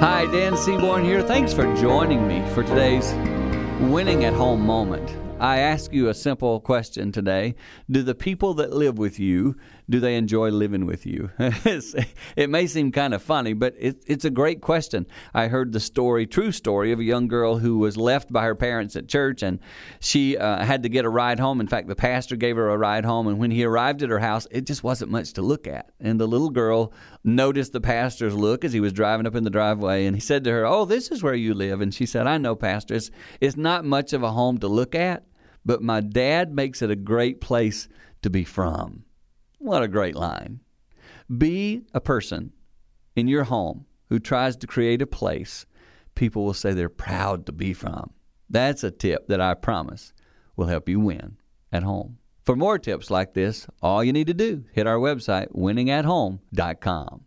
Hi, Dan Seaborn here. Thanks for joining me for today's winning at home moment. I ask you a simple question today. Do the people that live with you, do they enjoy living with you? it may seem kind of funny, but it, it's a great question. I heard the story, true story, of a young girl who was left by her parents at church and she uh, had to get a ride home. In fact, the pastor gave her a ride home, and when he arrived at her house, it just wasn't much to look at. And the little girl noticed the pastor's look as he was driving up in the driveway, and he said to her, Oh, this is where you live. And she said, I know, Pastor. It's, it's not much of a home to look at but my dad makes it a great place to be from. What a great line. Be a person in your home who tries to create a place people will say they're proud to be from. That's a tip that I promise will help you win at home. For more tips like this, all you need to do, hit our website, winningathome.com.